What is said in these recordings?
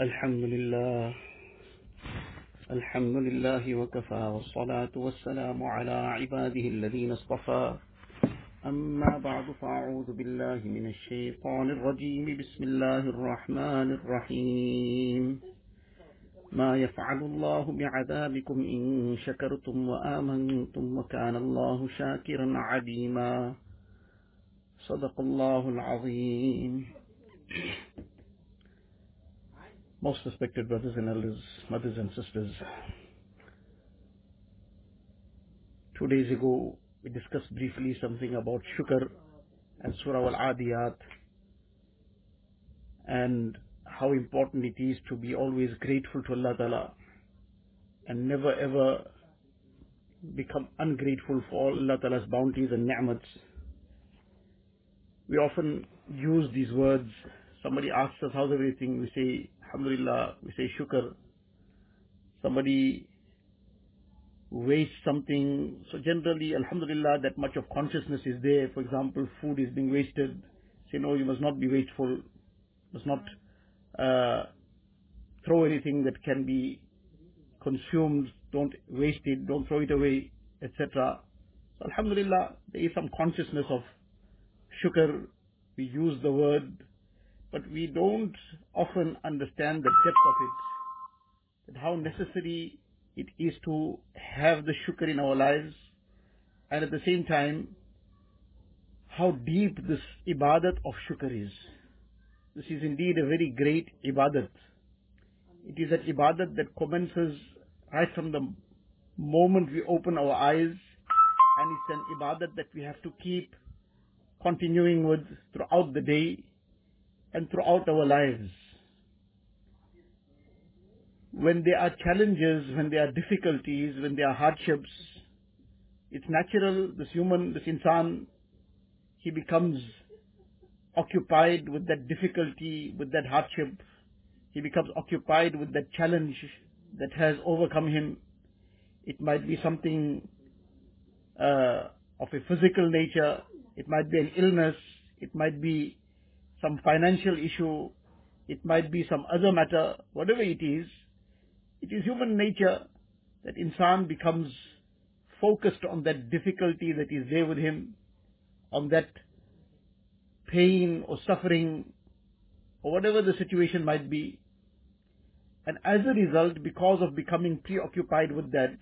الحمد لله. الحمد لله وكفى والصلاة والسلام على عباده الذين اصطفى. أما بعد فأعوذ بالله من الشيطان الرجيم. بسم الله الرحمن الرحيم. ما يفعل الله بعذابكم إن شكرتم وآمنتم وكان الله شاكرا عليما. صدق الله العظيم. Most respected brothers and elders, mothers and sisters, two days ago we discussed briefly something about shukr and Surah Al-Adiyat and how important it is to be always grateful to Allah Ta'ala and never ever become ungrateful for all Allah Ta'ala's bounties and ni'mats. We often use these words. Somebody asks us how's everything, we say Alhamdulillah, we say shukr. Somebody wastes something, so generally Alhamdulillah that much of consciousness is there. For example, food is being wasted. Say no, you must not be wasteful, must not uh, throw anything that can be consumed, don't waste it, don't throw it away, etc. So Alhamdulillah, there is some consciousness of shukr. We use the word, but we don't often understand the depth of it, how necessary it is to have the shukr in our lives, and at the same time, how deep this ibadat of shukr is. This is indeed a very great ibadat. It is an ibadat that commences right from the moment we open our eyes, and it's an ibadat that we have to keep continuing with throughout the day and throughout our lives. When there are challenges, when there are difficulties, when there are hardships, it's natural, this human, this insan, he becomes occupied with that difficulty, with that hardship. He becomes occupied with that challenge that has overcome him. It might be something uh, of a physical nature. It might be an illness. It might be some financial issue. It might be some other matter. Whatever it is, it is human nature that insan becomes focused on that difficulty that is there with him, on that pain or suffering or whatever the situation might be. And as a result, because of becoming preoccupied with that,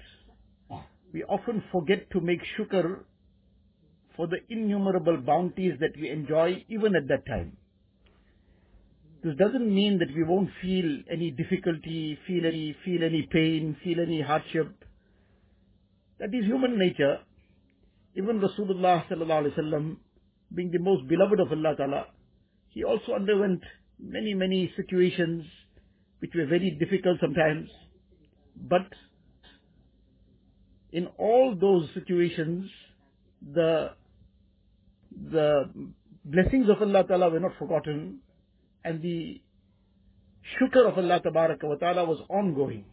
we often forget to make shukr for the innumerable bounties that we enjoy even at that time. This doesn't mean that we won't feel any difficulty, feel any, feel any pain, feel any hardship. That is human nature. Even Rasulullah wasallam, being the most beloved of Allah Ta'ala, he also underwent many, many situations which were very difficult sometimes. But in all those situations, the, the blessings of Allah Ta'ala were not forgotten and the shukr of Allah wa Ta'ala was ongoing.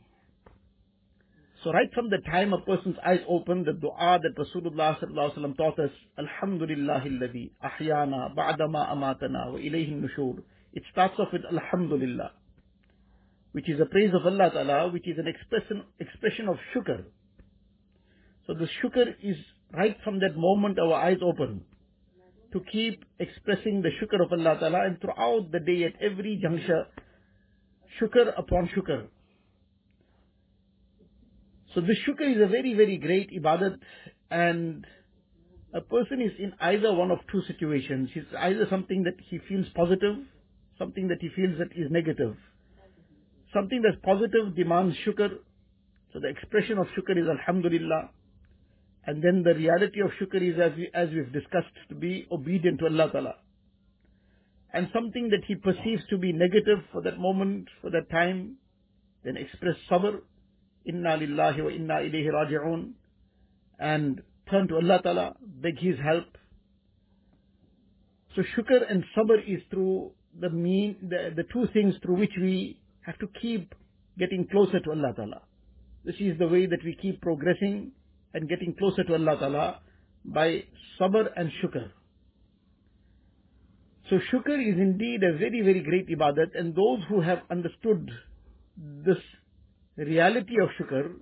So right from the time a person's eyes open, the dua that Rasulullah sallallahu taught us, Alhamdulillah ahyana ba'dama amatana wa ilayhi nushur. It starts off with Alhamdulillah, which is a praise of Allah Ta'ala, which is an expression, expression of shukr. So the shukr is right from that moment our eyes open to keep expressing the shukr of Allah Ta'ala and throughout the day at every juncture, shukr upon shukr. So this shukr is a very, very great ibadat and a person is in either one of two situations. It's either something that he feels positive, something that he feels that is negative. Something that's positive demands shukr. So the expression of shukr is alhamdulillah. And then the reality of shukr is as, we, as we've discussed to be obedient to Allah Ta'ala. And something that he perceives to be negative for that moment, for that time, then express sabr, inna lillahi wa inna ilayhi raji'un, and turn to Allah Ta'ala, beg His help. So shukr and sabr is through the mean, the, the two things through which we have to keep getting closer to Allah Ta'ala. This is the way that we keep progressing and getting closer to Allah Ta'ala by sabr and shukr. So shukr is indeed a very, very great ibadat and those who have understood this reality of shukr,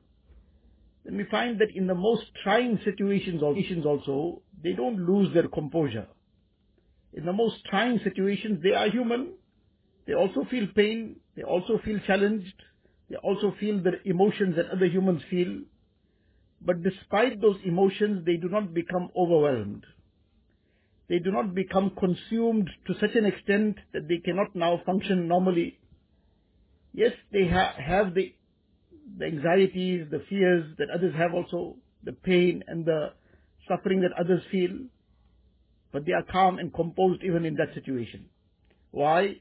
then we find that in the most trying situations also, they don't lose their composure. In the most trying situations, they are human. They also feel pain. They also feel challenged. They also feel the emotions that other humans feel. But despite those emotions, they do not become overwhelmed. They do not become consumed to such an extent that they cannot now function normally. Yes, they ha- have the, the anxieties, the fears that others have also, the pain and the suffering that others feel, but they are calm and composed even in that situation. Why?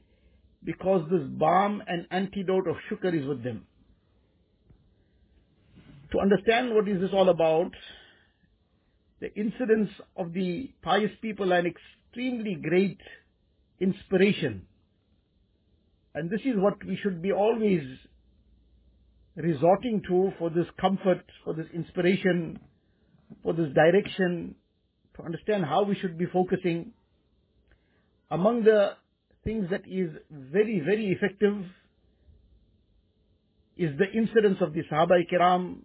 Because this balm and antidote of shukr is with them. To understand what is this all about, the incidents of the pious people are an extremely great inspiration. And this is what we should be always resorting to for this comfort, for this inspiration, for this direction, to understand how we should be focusing. Among the things that is very, very effective is the incidents of the Sahaba Kiram,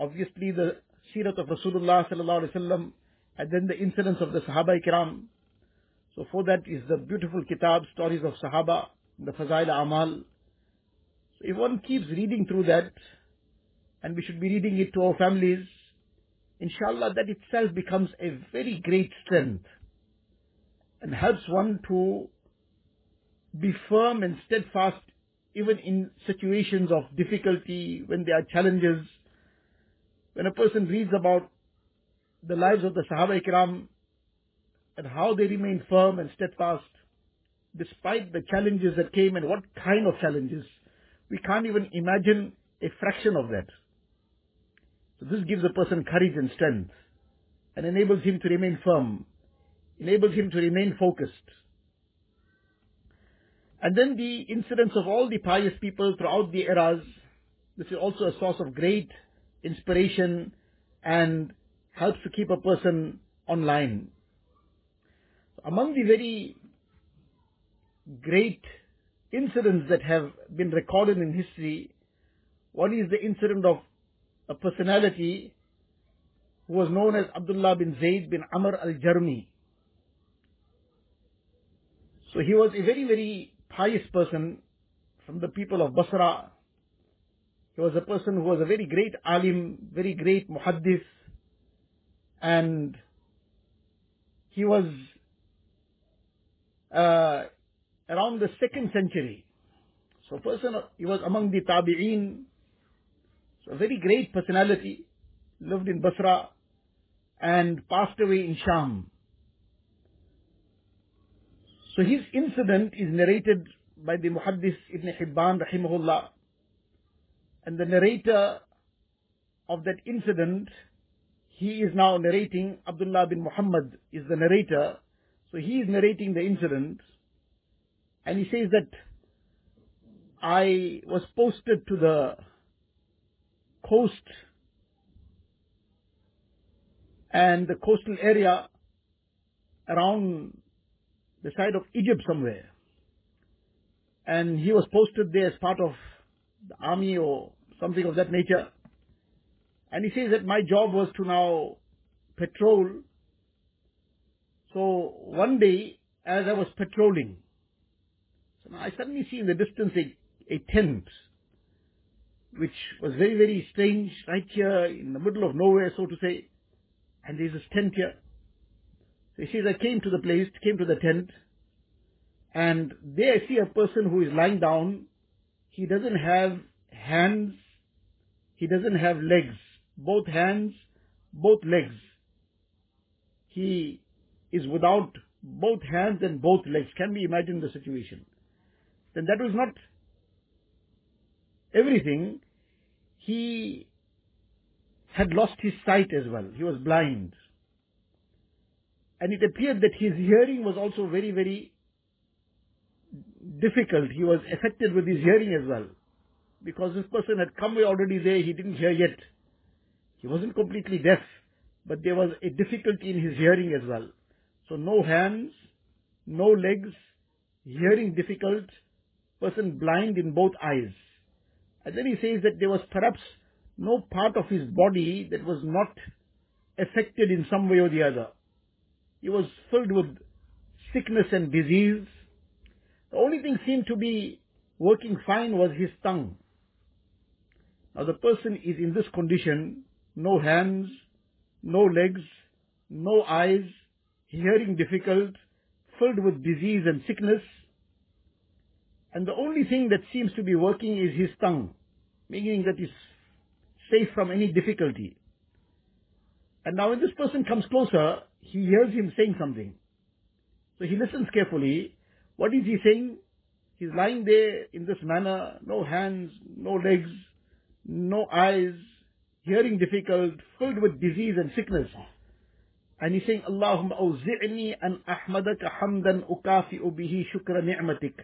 obviously the Sirat of Rasulullah sallallahu alaihi wasallam, and then the incidents of the Sahaba Kiram. So for that is the beautiful kitab, stories of Sahaba, the Fazail Amal. So if one keeps reading through that, and we should be reading it to our families, inshallah that itself becomes a very great strength and helps one to be firm and steadfast even in situations of difficulty, when there are challenges. When a person reads about the lives of the Sahaba Ikram and how they remain firm and steadfast despite the challenges that came and what kind of challenges, we can't even imagine a fraction of that. So this gives a person courage and strength and enables him to remain firm, enables him to remain focused. And then the incidents of all the pious people throughout the eras, this is also a source of great inspiration and helps to keep a person online. Among the very great incidents that have been recorded in history, one is the incident of a personality who was known as Abdullah bin Zayd bin Amr al-Jarmi. So he was a very, very pious person from the people of Basra. He was a person who was a very great alim, very great muhaddith, and he was uh, around the second century. So person, he was among the tabi'een, so a very great personality, lived in Basra and passed away in Sham. So his incident is narrated by the Muhaddis Ibn Hibban rahimahullah. And the narrator of that incident, he is now narrating, Abdullah bin Muhammad is the narrator. So he is narrating the incident. And he says that I was posted to the coast and the coastal area around the side of Egypt somewhere. And he was posted there as part of the army or something of that nature. And he says that my job was to now patrol. So one day, as I was patrolling, so I suddenly see in the distance a, a tent which was very, very strange, right here in the middle of nowhere, so to say. And there's this tent here. So he says, I came to the place, came to the tent, and there I see a person who is lying down. He doesn't have hands, he doesn't have legs, both hands, both legs. He is without both hands and both legs. Can we imagine the situation? Then that was not everything, he had lost his sight as well. He was blind. And it appeared that his hearing was also very, very difficult. He was affected with his hearing as well. Because this person had come already there, he didn't hear yet. He wasn't completely deaf, but there was a difficulty in his hearing as well. So no hands, no legs, hearing difficult, person blind in both eyes. And then he says that there was perhaps no part of his body that was not affected in some way or the other. He was filled with sickness and disease. The only thing seemed to be working fine was his tongue. Now the person is in this condition, no hands, no legs, no eyes, hearing difficult, filled with disease and sickness. And the only thing that seems to be working is his tongue, meaning that he's safe from any difficulty. And now when this person comes closer, he hears him saying something. So he listens carefully. What is he saying? He's lying there in this manner, no hands, no legs, no eyes, hearing difficult, filled with disease and sickness. And he's saying, Allahumma awzi'ni an ahmadaka hamdan ukafi'u bihi shukra ni'matik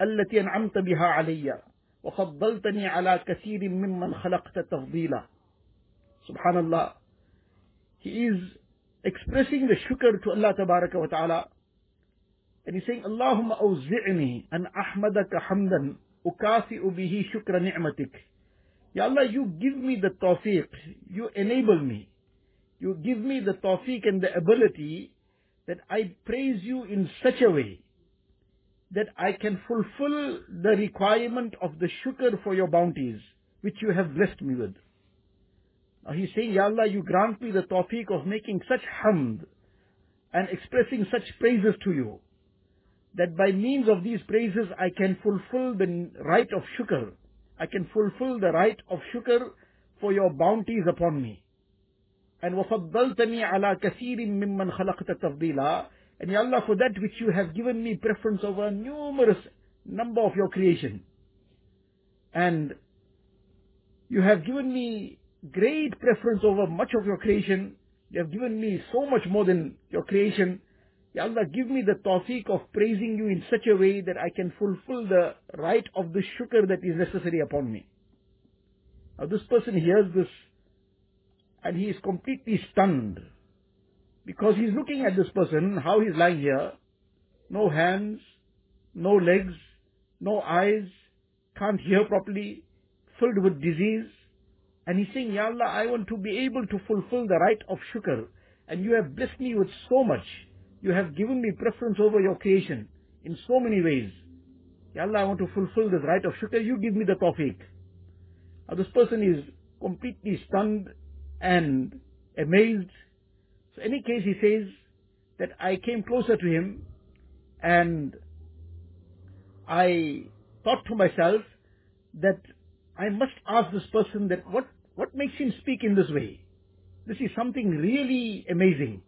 allati an'amta biha alayya wa faddaltani ala kathirin mimman khalaqta tafdila. Subhanallah. He is expressing the shukr to Allah ta'ala. And he's saying, Allahumma awzi'ni an ahmadaka hamdan ukafi'u bihi shukra ni'matik. Ya Allah, you give me the tawfiq, you enable me, you give me the tawfiq and the ability that I praise you in such a way that I can fulfill the requirement of the shukr for your bounties, which you have blessed me with. Now he's saying, Ya Allah, you grant me the tawfiq of making such hamd and expressing such praises to you, that by means of these praises I can fulfill the right of shukr. I can fulfill the right of shukr for your bounties upon me. And وَفَضَّلْتَنِي عَلَى كَثِيرٍ مِّمَّنْ خَلَقْتَ تَفْضِيلًا and Ya Allah, for that which you have given me preference over numerous number of your creation. And you have given me great preference over much of your creation. You have given me so much more than your creation. Ya Allah, give me the tawfiq of praising you in such a way that I can fulfill the right of the shukr that is necessary upon me. Now this person hears this and he is completely stunned. Because he's looking at this person, how he's lying here, no hands, no legs, no eyes, can't hear properly, filled with disease. And he's saying, Ya Allah, I want to be able to fulfill the right of shukr. And you have blessed me with so much. You have given me preference over your creation in so many ways. Ya Allah, I want to fulfill this right of shukr. You give me the tawfiq. Now this person is completely stunned and amazed so any case, he says that I came closer to him and I thought to myself that I must ask this person that what, what makes him speak in this way? This is something really amazing.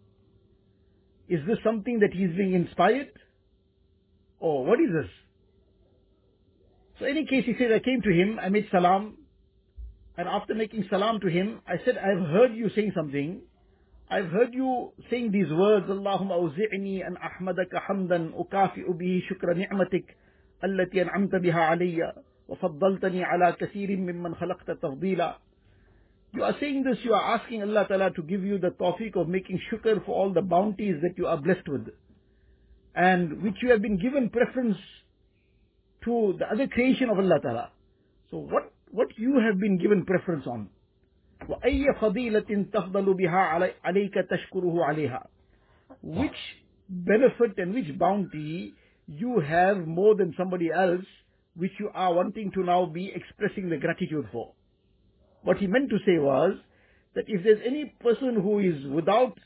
Is this something that he's being inspired? Or what is this? So in any case, he says, I came to him, I made salam, and after making salam to him, I said, I've heard you saying something, I've heard you saying these words, Allahumma awzi'ni an ahmadaka hamdan ukafi'u bihi shukra ni'matik allati an'amta biha alayya wa faddaltani ala kathirin mimman khalaqta tafdila. You are saying this, you are asking Allah Ta'ala to give you the tawfiq of making shukr for all the bounties that you are blessed with. And which you have been given preference to the other creation of Allah Ta'ala. So what, what you have been given preference on? وأي فضيلة تفضل بها عليك تشكره عليها which benefit and which bounty you have more than somebody else which you are wanting to now be expressing the gratitude for. What he meant to say was that if there's any person who is without,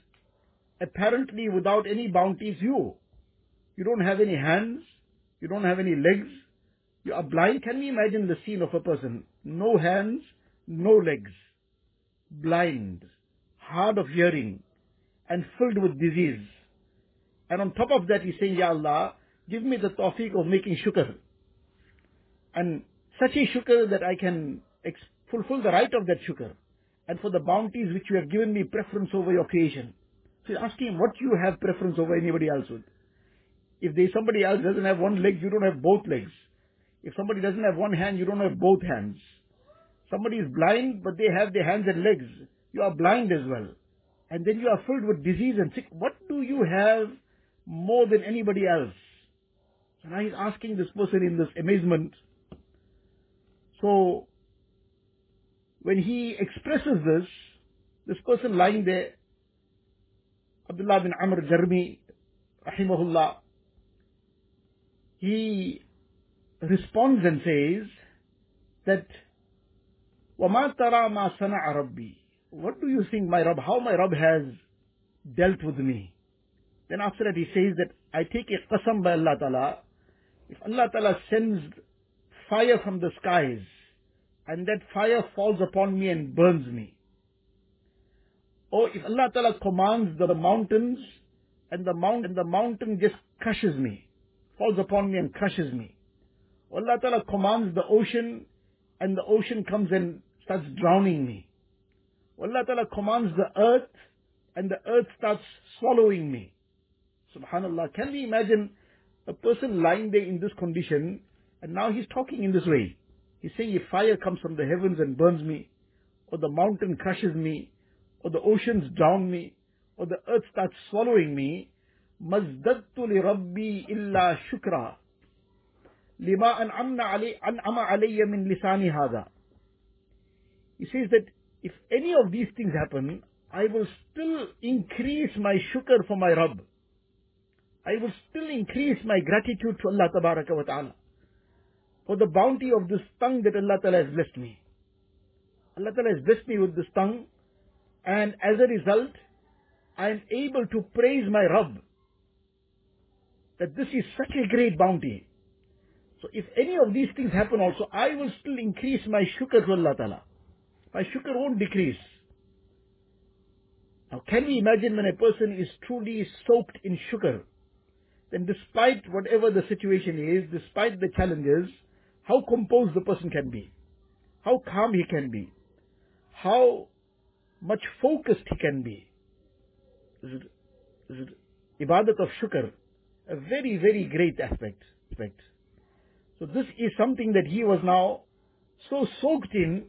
apparently without any bounties, you. You don't have any hands, you don't have any legs, you are blind. Can we imagine the scene of a person? No hands, no legs blind, hard of hearing, and filled with disease. And on top of that, he's saying, Ya Allah, give me the tawfiq of making shukr. And such a shukr that I can fulfill the right of that shukr. And for the bounties which you have given me preference over your creation. So he's asking what you have preference over anybody else with. If there's somebody else doesn't have one leg, you don't have both legs. If somebody doesn't have one hand, you don't have both hands. Somebody is blind, but they have their hands and legs. You are blind as well. And then you are filled with disease and sick. What do you have more than anybody else? And now he's asking this person in this amazement. So, when he expresses this, this person lying there, Abdullah bin Amr Jarmi, rahimahullah, he responds and says that, وَمَا تَرَى مَا صَنَعَ رَبِّي What do you think my Rabb, how my Rabb has dealt with me? Then after that he says that I take a qasam by Allah Ta'ala, if Allah Ta'ala sends fire from the skies, and that fire falls upon me and burns me, or if Allah Ta'ala commands the mountains, and the mount and the mountain just crushes me, falls upon me and crushes me. Or Allah Ta'ala commands the ocean, and the ocean comes and starts drowning me. Or Allah Ta'ala commands the earth, and the earth starts swallowing me. Subhanallah. Can we imagine a person lying there in this condition and now he's talking in this way? He's saying if fire comes from the heavens and burns me, or the mountain crushes me, or the oceans drown me, or the earth starts swallowing me, مزددت لربي إلا شكرا لما أنعم علي, أنعم علي من لساني هذا. He says that if any of these things happen, I will still increase my shukr for my Rabb. I will still increase my gratitude to Allah Tabaraka wa Ta'ala for the bounty of this tongue that Allah Ta'ala has blessed me. Allah Ta'ala has blessed me with this tongue and as a result, I am able to praise my Rabb. That this is such a great bounty. So if any of these things happen also, I will still increase my shukr to Allah Ta'ala. My shukr won't decrease. Now can we imagine when a person is truly soaked in shukr, then despite whatever the situation is, despite the challenges, how composed the person can be, how calm he can be, how much focused he can be. Is ibadat of shukr? A very, very great aspect. aspect. So this is something that he was now so soaked in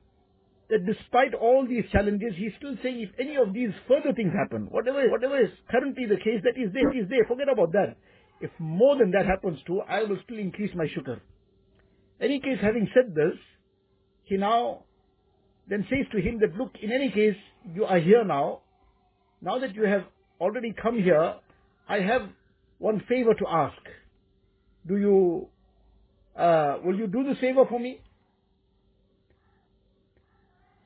that despite all these challenges, he's still saying if any of these further things happen, whatever, whatever is currently the case, that is there, is there, forget about that. If more than that happens too, I will still increase my shukr. Any case, having said this, he now then says to him that, look, in any case, you are here now. Now that you have already come here, I have one favor to ask. Do you, uh, will you do the favor for me?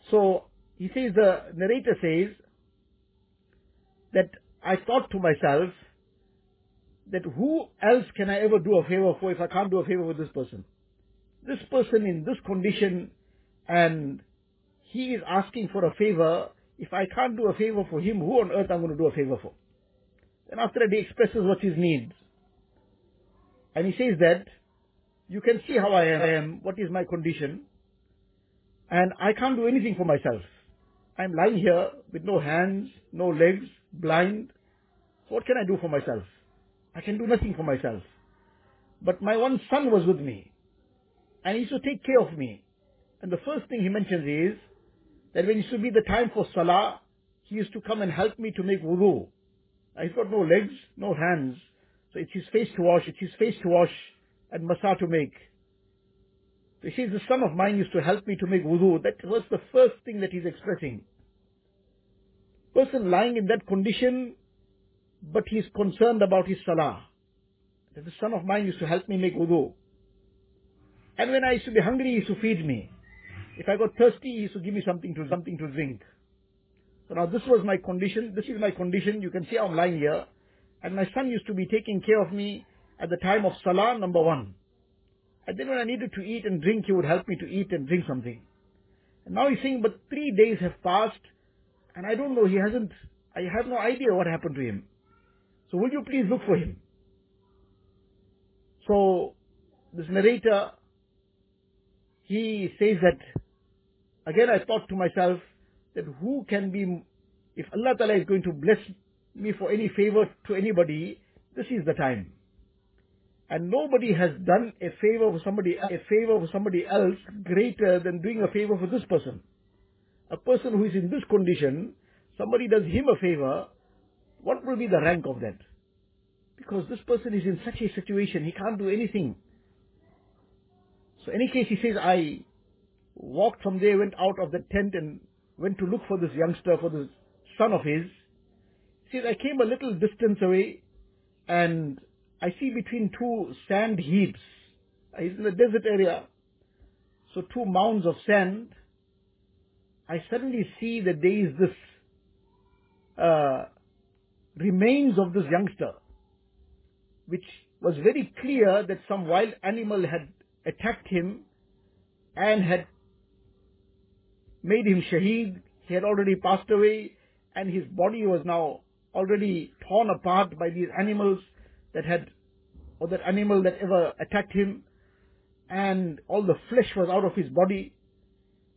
So, he says, the narrator says, that I thought to myself, that who else can I ever do a favor for if I can't do a favor for this person? This person in this condition and he is asking for a favor. If I can't do a favor for him, who on earth I'm going to do a favor for? Then after that he expresses what his needs. And he says that, you can see how I am, what is my condition, and I can't do anything for myself. I'm lying here with no hands, no legs, blind. What can I do for myself? I can do nothing for myself. But my one son was with me. And he used to take care of me. And the first thing he mentions is that when it to be the time for salah, he used to come and help me to make wudu. Now he's got no legs, no hands. So it's his face to wash, it's his face to wash and masah to make. So he says, the son of mine used to help me to make wudu. That was the first thing that he's expressing. Person lying in that condition but he is concerned about his salah. That the son of mine used to help me make wudu. And when I used to be hungry, he used to feed me. If I got thirsty, he used to give me something to, something to drink. So now this was my condition, this is my condition, you can see I'm lying here. And my son used to be taking care of me at the time of salah, number one. And then when I needed to eat and drink, he would help me to eat and drink something. And now he's saying, but three days have passed, and I don't know, he hasn't, I have no idea what happened to him. So will you please look for him? So this narrator, he says that, again I thought to myself, that who can be, if Allah Ta'ala is going to bless me for any favor to anybody, this is the time. And nobody has done a favor for somebody, a favor for somebody else greater than doing a favor for this person. A person who is in this condition, somebody does him a favor, what will be the rank of that? Because this person is in such a situation, he can't do anything. So in any case, he says, I walked from there, went out of the tent and went to look for this youngster, for this son of his. He says, I came a little distance away and I see between two sand heaps. He's in the desert area. So two mounds of sand. I suddenly see that there is this uh, remains of this youngster, which was very clear that some wild animal had attacked him and had made him shaheed. He had already passed away and his body was now already torn apart by these animals that had, or that animal that ever attacked him and all the flesh was out of his body.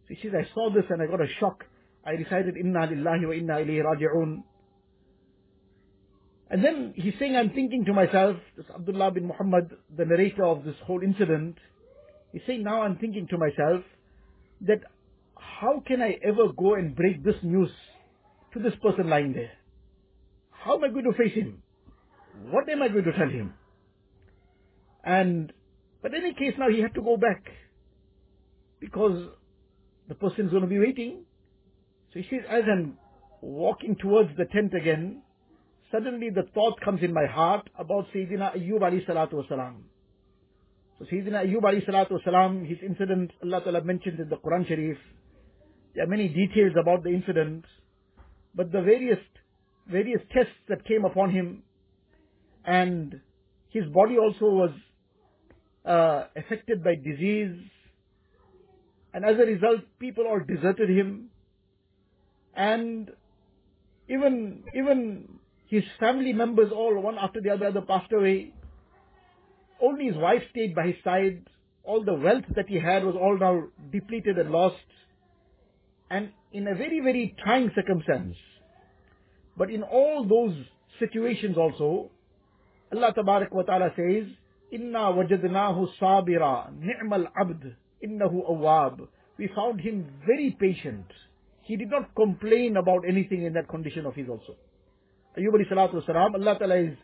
So he says, I saw this and I got a shock. I recited, Inna lillahi wa inna ilayhi raji'un. And then he's saying, I'm thinking to myself, this Abdullah bin Muhammad, the narrator of this whole incident, he's saying, now I'm thinking to myself that how can I ever go and break this news to this person lying there? How am I going to face him? What am I going to tell him? And, but in any case now he had to go back because the person's going to be waiting. So he says, as I'm walking towards the tent again, suddenly the thought comes in my heart about Sayyidina Ayyub alayhi salatu wasalam. So Sayyidina Ayyub alayhi salatu wasalam, his incident, Allah Ta'ala mentioned in the Quran Sharif. There are many details about the incident, but the various, various tests that came upon him, and his body also was uh, affected by disease, and as a result, people all deserted him, and even, even his family members all, one after the other passed away. Only his wife stayed by his side. All the wealth that he had was all now depleted and lost. And in a very, very trying circumstance. But in all those situations also, Allah Tabarak wa Ta'ala says, Inna wajadnahu sabira, ni'mal abd, innahu awab. We found him very patient. He did not complain about anything in that condition of his also. Ayyub alayhi salatu wasalam, Allah Ta'ala is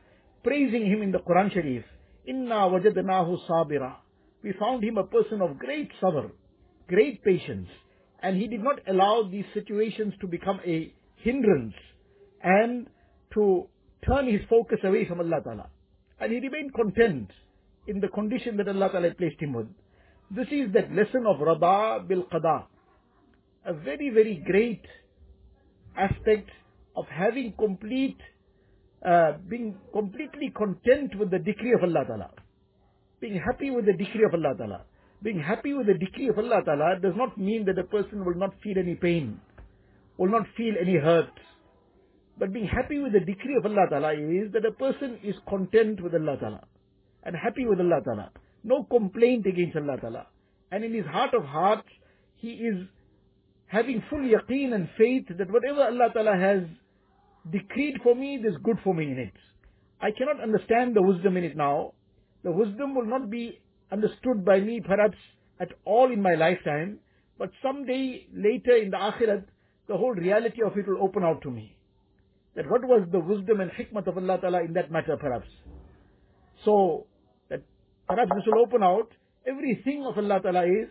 praising him in the Quran Sharif. Inna wajadnahu sabira. We found him a person of great sabr, great patience. And he did not allow these situations to become a hindrance and to turn his focus away from Allah Ta'ala. And he remained content in the condition that Allah Ta'ala placed him with. This is that lesson of Rada bil Qada. A very, very great aspect of having complete, uh, being completely content with the decree of Allah Ta'ala. Being happy with the decree of Allah Ta'ala. Being happy with the decree of Allah Ta'ala does not mean that a person will not feel any pain, will not feel any hurt. But being happy with the decree of Allah Ta'ala is that a person is content with Allah Ta'ala and happy with Allah Ta'ala. No complaint against Allah Ta'ala. And in his heart of hearts, he is having full yaqeen and faith that whatever Allah Ta'ala has decreed for me, there's good for me in it. I cannot understand the wisdom in it now. The wisdom will not be understood by me perhaps at all in my lifetime, but someday later in the akhirat, the whole reality of it will open out to me. That what was the wisdom and hikmat of Allah Ta'ala in that matter perhaps. So, that perhaps this will open out, everything of Allah Ta'ala is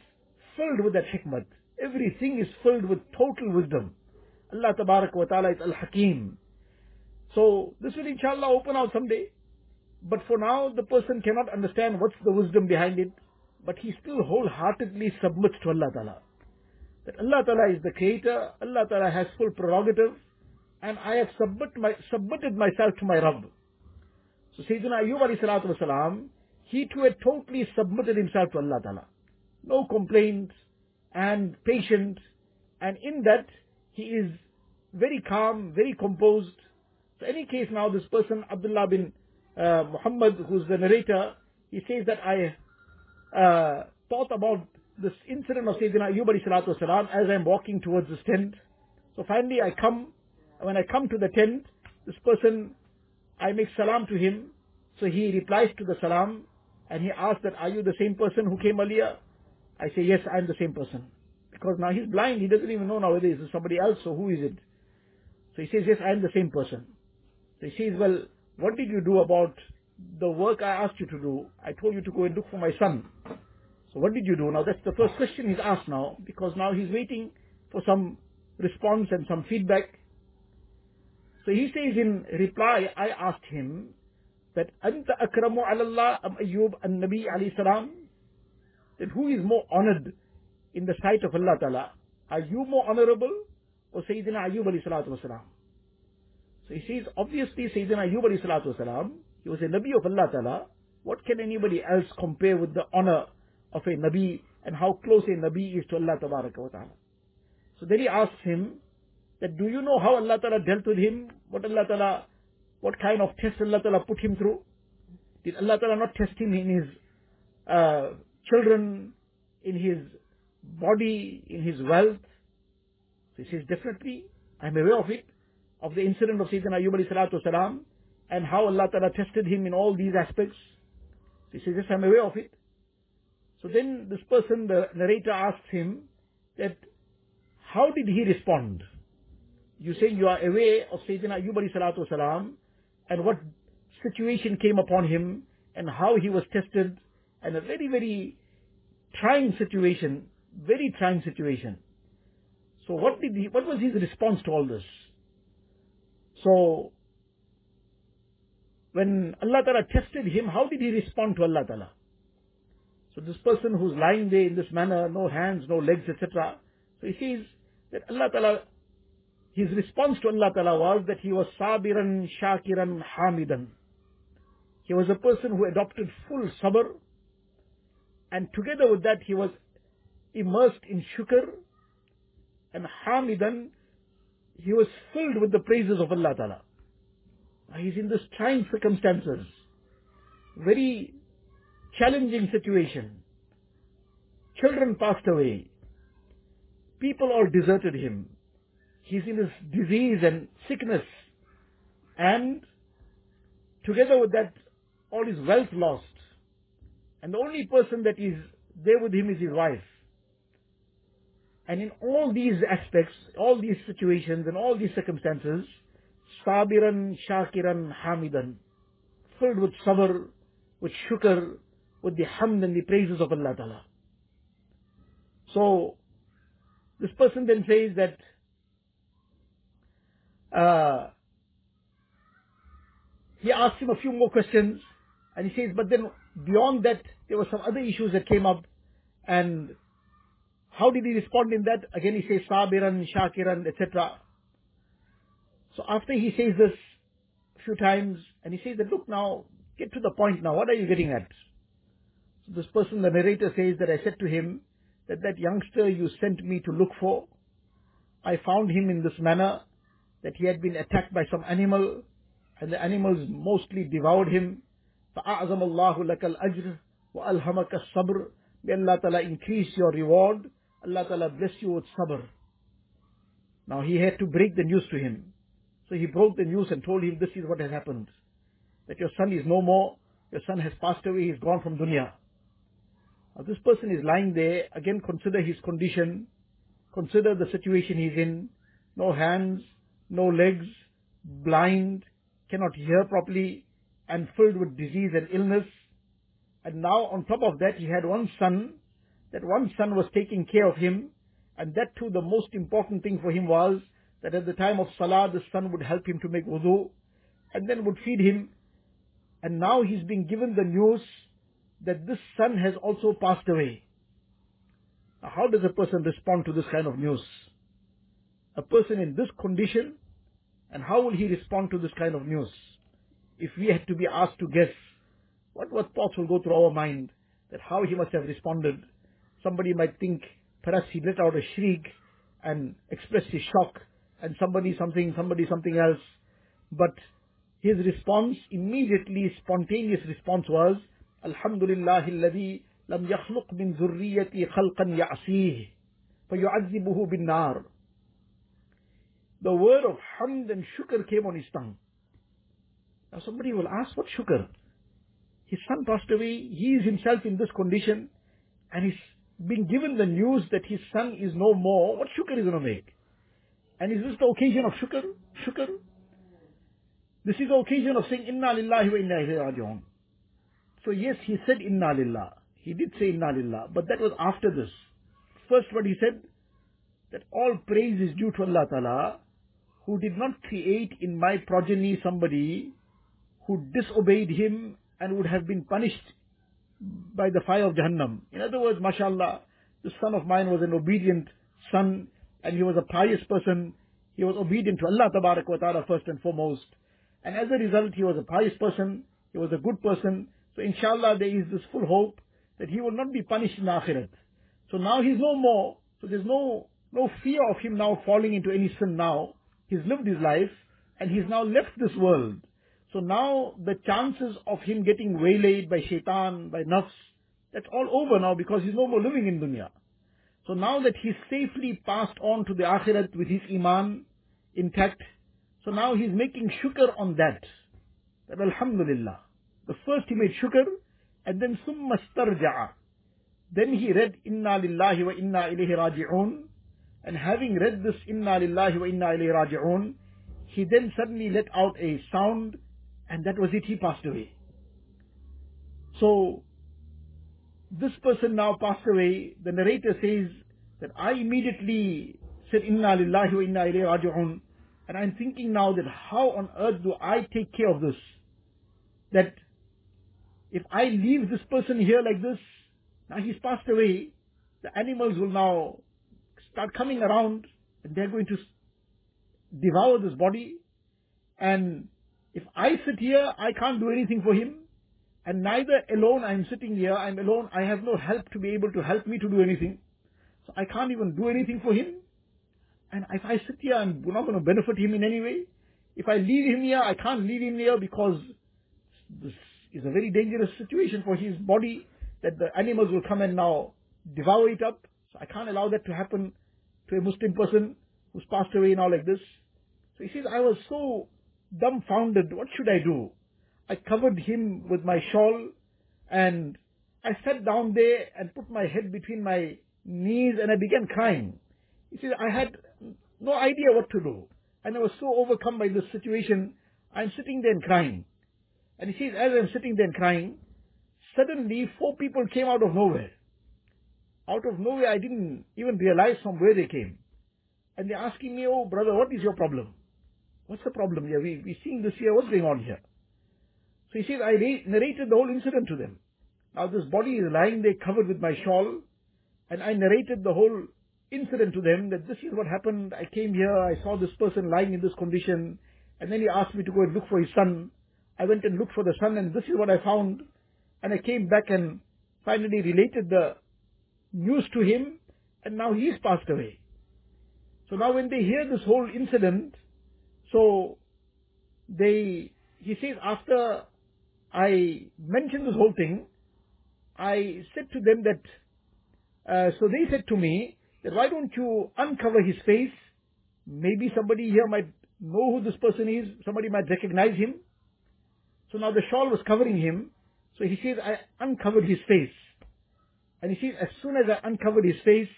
filled with that hikmat. Everything is filled with total wisdom. Allah Tabarak wa Ta'ala is Al-Hakim. So this will inshallah open out someday. But for now, the person cannot understand what's the wisdom behind it. But he still wholeheartedly submits to Allah Ta'ala. That Allah Ta'ala is the creator, Allah Ta'ala has full prerogative, and I have submit my, submitted myself to my Rabb. So Sayyidina Ayyub alayhi salatu wasalam, he too had totally submitted himself to Allah Ta'ala. No complaints, and patient, and in that he is very calm, very composed. So any case now, this person, Abdullah bin uh, Muhammad, who's the narrator, he says that I uh, thought about this incident of Sayyidina Ayyub wasalam as I'm walking towards this tent. So finally I come, when I come to the tent, this person, I make salam to him. So he replies to the salam and he asks that, are you the same person who came earlier? I say, yes, I'm the same person. Because now he's blind, he doesn't even know now whether it's somebody else or who is it. So he says, yes, I'm the same person. So he says, well, what did you do about the work I asked you to do. I told you to go and look for my son. So what did you do? Now that's the first question he's asked now, because now he's waiting for some response and some feedback. So he says in reply, I asked him that Anta akramu Allah am Ayyub an Nabi alayhi salam? That who is more honored in the sight of Allah Ta'ala? Are you more honorable or Sayyidina Ayyub alayhi salatu wasalam? So he says, obviously Sayyidina Ayyub alayhi salatu wasalam, he was a Nabi of Allah Ta'ala. What can anybody else compare with the honor of a Nabi and how close a Nabi is to Allah Ta'ala? So then he asks him, that do you know how Allah Ta'ala dealt with him? What Allah Ta'ala, what kind of test Allah Ta'ala put him through? Did Allah Ta'ala not test him in his uh, children, in his body, in his wealth? He says, definitely, I'm aware of it, of the incident of Sayyidina Ayyub alayhi salatu salam, and how Allah Ta'ala tested him in all these aspects. He says, yes, I'm aware of it. So then this person, the narrator asks him that, how did he respond? you say you are aware of Sayyidina Ayyub alayhi salatu wasalam and what situation came upon him and how he was tested and a very, very trying situation, very trying situation. So what did he, what was his response to all this? So, when Allah Ta'ala tested him, how did he respond to Allah Ta'ala? So this person who's lying there in this manner, no hands, no legs, etc. So he says that Allah Ta'ala his response to Allah Ta'ala was that he was sabiran, shakiran, hamidan. He was a person who adopted full sabr, and together with that he was immersed in shukr, and hamidan, he was filled with the praises of Allah Ta'ala. He's in this trying circumstances, very challenging situation. Children passed away. People all deserted him he's in this disease and sickness. And together with that, all his wealth lost. And the only person that is there with him is his wife. And in all these aspects, all these situations and all these circumstances, sabiran, shakiran, hamidan, filled with sabr, with shukr, with the hamd and the praises of Allah Ta'ala. So, this person then says that uh, he asked him a few more questions, and he says, but then beyond that, there were some other issues that came up, and how did he respond in that? Again, he says, Sabiran, Shakiran, etc. So after he says this a few times, and he says that, look now, get to the point now, what are you getting at? So this person, the narrator says that I said to him, that that youngster you sent me to look for, I found him in this manner, that he had been attacked by some animal and the animals mostly devoured him. فَأَعْظَمَ اللَّهُ لَكَ الْأَجْرِ وَأَلْهَمَكَ الصَّبْرِ May Allah Ta'ala increase your reward. Allah Ta'ala bless you with sabr. Now he had to break the news to him. So he broke the news and told him this is what has happened. That your son is no more. Your son has passed away. He's gone from dunya. Now this person is lying there. Again consider his condition. Consider the situation he's in. No hands, no legs, blind, cannot hear properly, and filled with disease and illness. And now on top of that, he had one son, that one son was taking care of him, and that too the most important thing for him was that at the time of salah, the son would help him to make wudu, and then would feed him. And now he's being given the news that this son has also passed away. Now how does a person respond to this kind of news? A person in this condition, and how will he respond to this kind of news? If we had to be asked to guess, what, what thoughts will go through our mind that how he must have responded? somebody might think perhaps he let out a shriek and expressed his shock and somebody something, somebody something else. But his response, immediately spontaneous response was, Alhamdulillah الذي لم يخلق من zurriyati خلقا يعصيه فيعذبه بالنار. The word of hamd and shukr came on his tongue. Now somebody will ask, what shukr? His son passed away, he is himself in this condition, and his being given the news that his son is no more. What shukr is going to make? And is this the occasion of shukr? Shukr? This is the occasion of saying, Inna lillahi wa inna ilayhi. So yes, he said Inna Lillah. He did say Inna Lillah, but that was after this. First what he said, that all praise is due to Allah Ta'ala, who did not create in my progeny somebody who disobeyed him and would have been punished by the fire of Jahannam. In other words, mashallah, this son of mine was an obedient son and he was a pious person. He was obedient to Allah wa ta'ala first and foremost. And as a result, he was a pious person. He was a good person. So inshallah, there is this full hope that he will not be punished in Akhirat. So now he's no more. So there's no, no fear of him now falling into any sin now. He's lived his life and he's now left this world. So now the chances of him getting waylaid by shaitan, by nafs, that's all over now because he's no more living in dunya. So now that he's safely passed on to the akhirat with his iman intact, so now he's making shukr on that. That alhamdulillah. The first he made shukr, and then summa starja'a. Then he read inna lillahi wa inna ilayhi raji'un. And having read this inna lillahi wa inna ilayhi raji'un, he then suddenly let out a sound, and that was it, he passed away. So, this person now passed away, the narrator says that I immediately said, Inna lillahi wa inna ilayhi raji'un. And I'm thinking now that how on earth do I take care of this? That if I leave this person here like this, now he's passed away, the animals will now start coming around and they're going to devour this body. And if I sit here, I can't do anything for him. And neither alone I'm sitting here, I'm alone, I have no help to be able to help me to do anything. So I can't even do anything for him. And if I sit here, I'm not going to benefit him in any way. If I leave him here, I can't leave him here because this is a very dangerous situation for his body that the animals will come and now devour it up. So I can't allow that to happen to a Muslim person who's passed away now like this. So he says, I was so dumbfounded. What should I do? I covered him with my shawl and I sat down there and put my head between my knees and I began crying. He said, I had no idea what to do. And I was so overcome by this situation, I'm sitting there and crying. And he says, as I'm sitting there and crying, suddenly four people came out of nowhere. Out of nowhere, I didn't even realize from where they came. And they're asking me, oh brother, what is your problem? What's the problem here? We, we're seeing this here, what's going on here? So he says, I narrated the whole incident to them. Now this body is lying there covered with my shawl, and I narrated the whole incident to them that this is what happened. I came here, I saw this person lying in this condition, and then he asked me to go and look for his son. I went and looked for the son, and this is what I found. And I came back and finally related the news to him, and now he's passed away. So now when they hear this whole incident, so they, he says, after I mentioned this whole thing, I said to them that, uh, so they said to me that why don't you uncover his face? Maybe somebody here might know who this person is, somebody might recognize him. So now the shawl was covering him, so he says, I uncovered his face. And he says, as soon as I uncovered his face,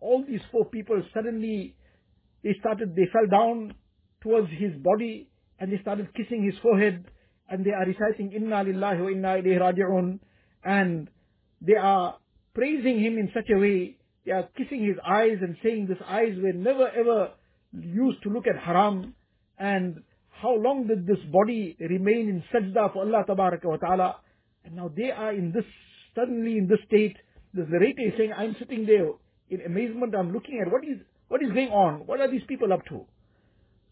all these four people suddenly, they started, they fell down towards his body and they started kissing his forehead and they are reciting Inna lillahi wa inna ilayhi raji'un and they are praising him in such a way, they are kissing his eyes and saying his eyes were never ever used to look at haram and how long did this body remain in sajda for Allah wa ta'ala and now they are in this, suddenly in this state, this narrator is saying, I'm sitting there in amazement, I'm looking at what is, what is going on, what are these people up to?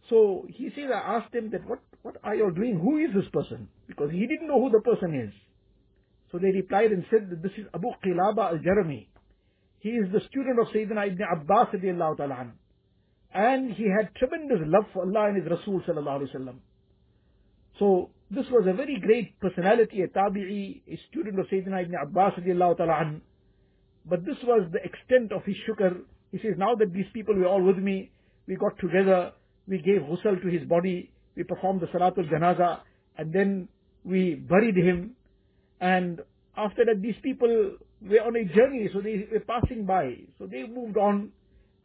So he says, I asked him that what, what are you doing? Who is this person? Because he didn't know who the person is. So they replied and said that this is Abu Qilaba al-Jarmi. He is the student of Sayyidina Ibn Abbas radiallahu ta'ala And he had tremendous love for Allah and His Rasul sallallahu alayhi wa So this was a very great personality, a tabi'i, a student of Sayyidina Ibn Abbas radiallahu ta'ala But this was the extent of his shukr. He says, now that these people were all with me, we got together, we gave ghusl to his body, we performed the salatul janaza, and then we buried him. And after that, these people were on a journey, so they were passing by. So they moved on,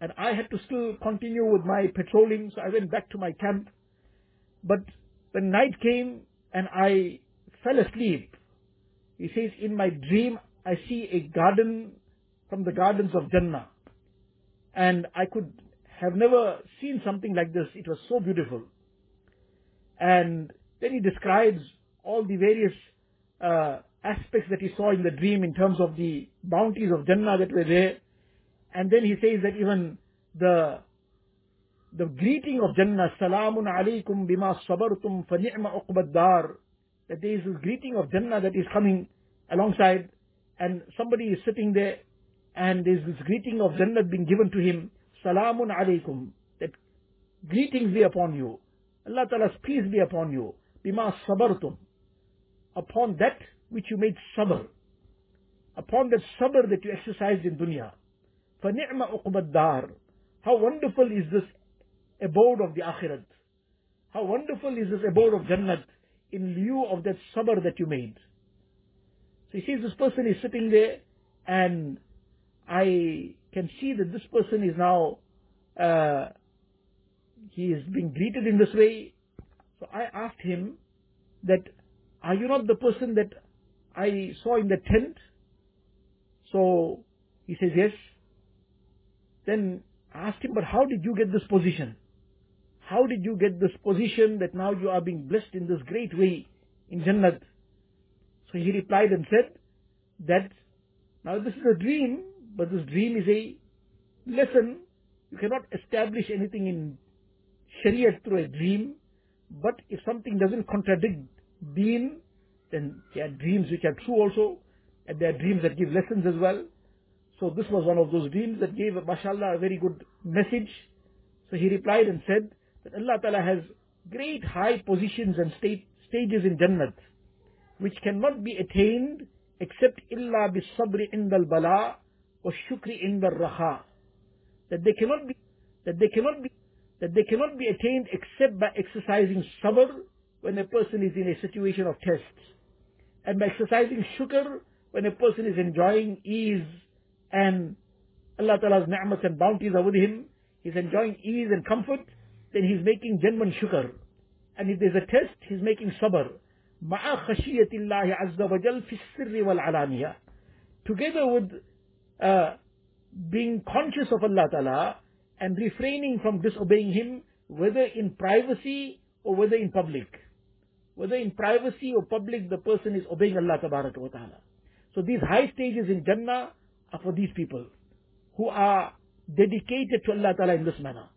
and I had to still continue with my patrolling, so I went back to my camp. But when night came, and I fell asleep, He says, in my dream, I see a garden from the gardens of Jannah. And I could have never seen something like this. It was so beautiful. And then he describes all the various uh, aspects that he saw in the dream in terms of the bounties of Jannah that were there. And then he says that even the the greeting of Jannah, Salamun alaykum bima sabartum fa ni'ma uqbad that there is this greeting of Jannah that is coming alongside, and somebody is sitting there, and there is this greeting of Jannah being given to him, Salamun alaykum, that greetings be upon you. Allah Ta'ala's peace be upon you. Bima sabartum. Upon that which you made sabr. Upon that sabr that you exercised in dunya. فَنِعْمَ أُقْبَ الدَّارِ How wonderful is this abode of the akhirat. How wonderful is this abode of Jannat in lieu of that sabr that you made. So he sees this person is sitting there and I can see that this person is now, uh, he is being greeted in this way. So I asked him that, are you not the person that I saw in the tent? So he says, yes. Then I asked him, but how did you get this position? How did you get this position that now you are being blessed in this great way in Jannat? So he replied and said that now this is a dream, but this dream is a lesson. You cannot establish anything in Sharia through a dream, but if something doesn't contradict deen, then there are dreams which are true also, and there are dreams that give lessons as well. So this was one of those dreams that gave, mashallah, a very good message. So he replied and said, that Allah Ta'ala has great high positions and state, stages in Jannat, which cannot be attained except illa bis sabri indal bala wa shukri indal raha. That they cannot be, that they cannot be, that they cannot be attained except by exercising sabr when a person is in a situation of tests. And by exercising shukr when a person is enjoying ease and Allah Ta'ala's ni'mat and bounties are with him, he's enjoying ease and comfort, then he's making genuine shukr. And if there's a test, he's making sabr. مع خشية الله عز وجل في السر والعلانية. Together with uh, being conscious of Allah Ta'ala and refraining from disobeying Him, whether in privacy or whether in public. Whether in privacy or public, the person is obeying Allah Ta'ala. So these high stages in Jannah are for these people who are dedicated to Allah Ta'ala in this manner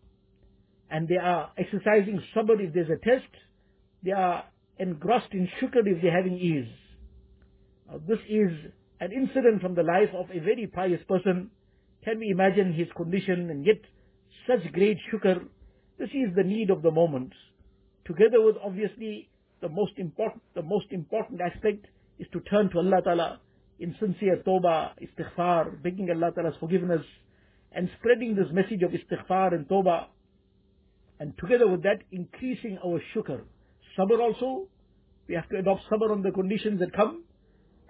and they are exercising sabr if there's a test, they are engrossed in shukr if they're having ease. Now, this is an incident from the life of a very pious person. Can we imagine his condition and yet such great shukr? This is the need of the moment. Together with obviously the most important, the most important aspect is to turn to Allah Ta'ala in sincere tawbah, istighfar, begging Allah Ta'ala's forgiveness and spreading this message of istighfar and tawbah and together with that, increasing our shukr. Sabr also, we have to adopt sabr on the conditions that come,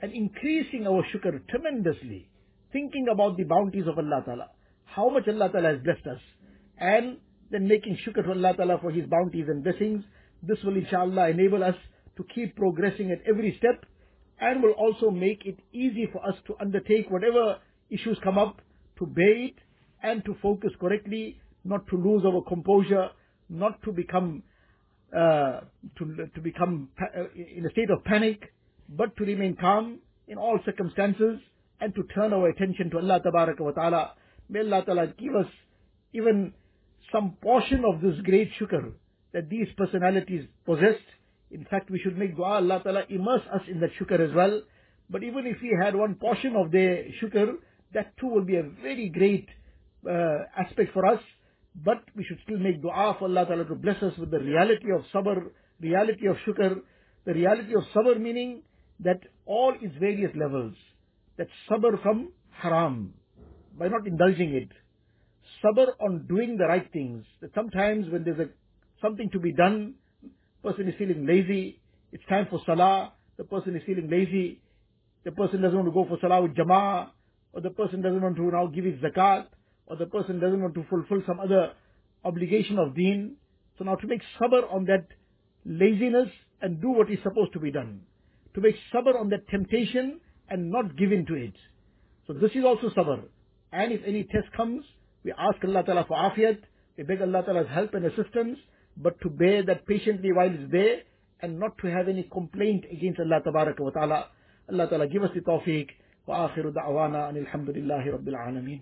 and increasing our shukr tremendously, thinking about the bounties of Allah Ta'ala, how much Allah Ta'ala has blessed us, and then making shukr to Allah Ta'ala for His bounties and blessings. This will inshallah enable us to keep progressing at every step, and will also make it easy for us to undertake whatever issues come up, to bear it, and to focus correctly, not to lose our composure, not to become uh, to to become uh, in a state of panic, but to remain calm in all circumstances and to turn our attention to Allah wa Taala. May Allah Taala give us even some portion of this great shukr that these personalities possessed. In fact, we should make dua Allah Taala immerse us in that shukr as well. But even if we had one portion of their shukr, that too will be a very great uh, aspect for us but we should still make dua for Allah Ta'ala to bless us with the reality of sabr, reality of shukr, the reality of sabr meaning that all its various levels, that sabr from haram, by not indulging it, sabr on doing the right things, that sometimes when there's a, something to be done, person is feeling lazy, it's time for salah, the person is feeling lazy, the person doesn't want to go for salah with jama'ah, or the person doesn't want to now give his zakat, or the person doesn't want to fulfill some other obligation of deen. So now to make sabr on that laziness and do what is supposed to be done to make sabr on that temptation and not give in to it. So this is also sabr. And if any test comes, we ask Allah Ta'ala for afiyat, we beg Allah Ta'ala's help and assistance, but to bear that patiently while it's there, and not to have any complaint against Allah wa Ta'ala. Allah Ta'ala give us the tawfiq. وآخر دعوانا أن الحمد لله رب العالمين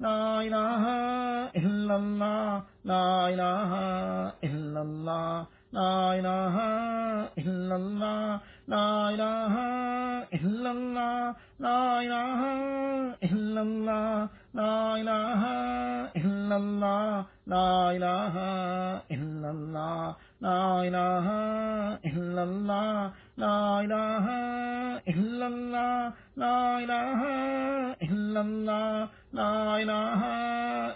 لا إله إلا الله لا إله إلا الله لا إله إلا الله لا إله إلا الله لا إله إلا الله لا إله إلا الله لا إله إلا الله لا إله إلا الله لا إله إلا الله لا إله إلا الله لا إله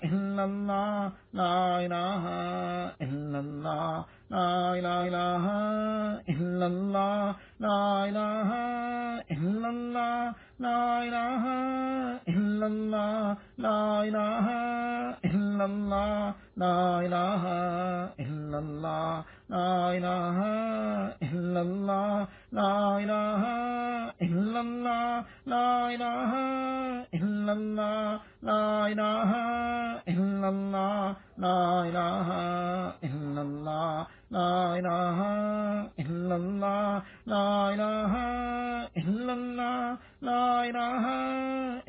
إلا الله لا إله إلا الله لا إله إلا الله لا إله إلا الله لا إله إلا الله لا إله إلا الله لا إله إلا الله لا إله إلا الله لا إله إلا الله لا إله إلا الله لا إله إلا الله لا إله إلا الله لا إله إلا الله لا إله إلا الله لا إله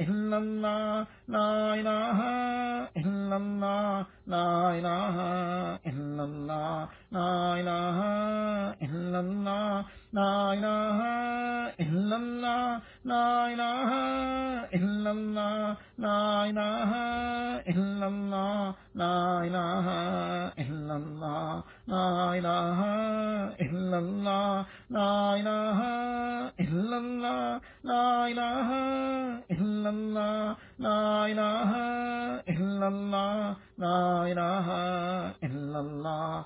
إلا الله لا إله إلا الله لا إله إلا الله لا إله إلا الله لا إله إلا الله لا إله إلا الله لا إله إلا الله لا إله إلا الله لا إله إلا الله لا إله إلا الله لا إله إلا الله لا إله إلا الله لا إله إلا الله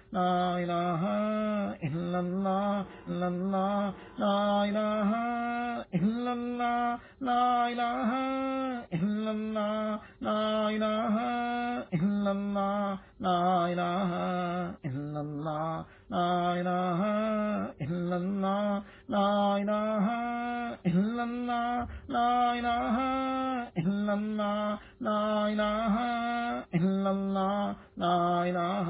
لا إله إلا الله إلا الله لا إله إلا الله لا إله إلا الله لا إله إلا الله لا إله إلا الله لا إله إلا الله لا إله إلا الله لا إله إلا الله لا إله إلا الله لا إله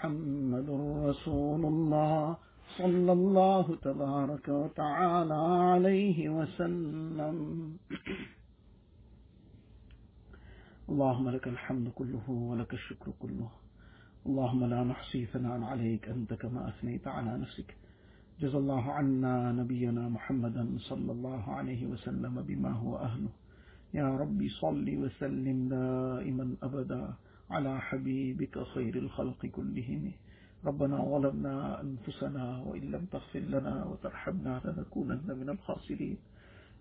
محمد رسول الله صلى الله تبارك وتعالى عليه وسلم. اللهم لك الحمد كله ولك الشكر كله. اللهم لا نحصي ثناء عليك أنت كما أثنيت على نفسك. جزا الله عنا نبينا محمدا صلى الله عليه وسلم بما هو أهله. يا ربي صل وسلم دائما أبدا. على حبيبك خير الخلق كلهم. ربنا ظلمنا أنفسنا وإن لم تغفر لنا وترحمنا لنكونن من الخاسرين.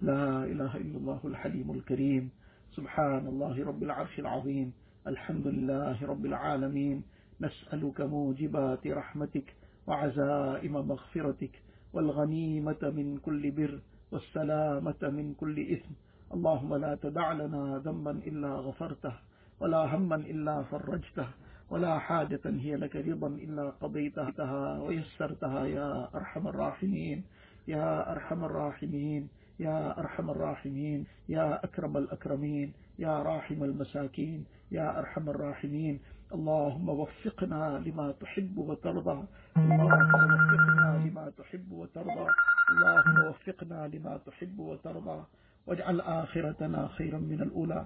لا إله إلا الله الحليم الكريم. سبحان الله رب العرش العظيم. الحمد لله رب العالمين. نسألك موجبات رحمتك وعزائم مغفرتك والغنيمة من كل بر والسلامة من كل إثم. اللهم لا تدع لنا ذنبا إلا غفرته. ولا هما إلا فرجته ولا حاجة هي لك رضا إلا قضيتها ويسرتها يا أرحم الراحمين يا أرحم الراحمين يا أرحم الراحمين يا أكرم الأكرمين يا راحم المساكين يا أرحم الراحمين. اللهم وفقنا لما تحب وترضى اللهم وفقنا لما تحب وترضى اللهم وفقنا لما تحب وترضى واجعل آخرتنا خيرا من الأولى.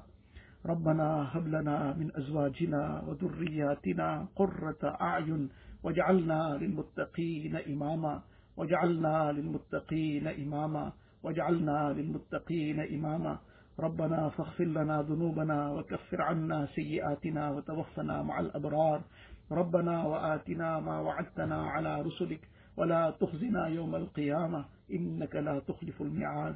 ربنا هب لنا من أزواجنا وذرياتنا قرة أعين واجعلنا للمتقين إماما. واجعلنا للمتقين إماما. واجعلنا للمتقين إماما. ربنا فاغفر لنا ذنوبنا وكفر عنا سيئاتنا وتوفنا مع الأبرار. ربنا وآتنا ما وعدتنا على رسلك. ولا تخزنا يوم القيامة. إنك لا تخلف الميعاد.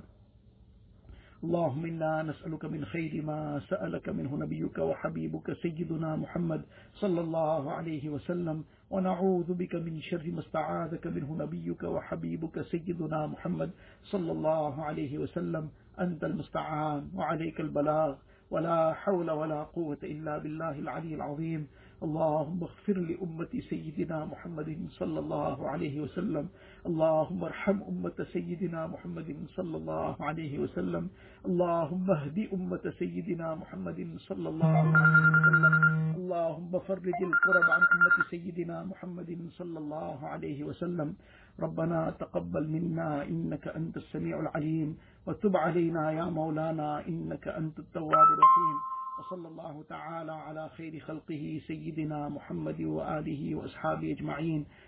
اللهم إنا نسألك من خير ما سألك منه نبيك وحبيبك سيدنا محمد صلى الله عليه وسلم ونعوذ بك من شر ما استعاذك منه نبيك وحبيبك سيدنا محمد صلى الله عليه وسلم. أنت المستعان وعليك البلاغ ولا حول ولا قوة إلا بالله العلي العظيم. اللهم اغفر لأمة سيدنا محمد صلى الله عليه وسلم. اللهم ارحم أمة سيدنا محمد صلى الله عليه وسلم. اللهم اهد أمة سيدنا محمد صلى الله عليه وسلم. اللهم فرج الكرب عن أمة سيدنا محمد صلى الله عليه وسلم. ربنا تقبل منا إنك أنت السميع العليم. وتب علينا يا مولانا إنك أنت التواب الرحيم. وصلى الله تعالى على خير خلقه سيدنا محمد وآله وأصحابه أجمعين.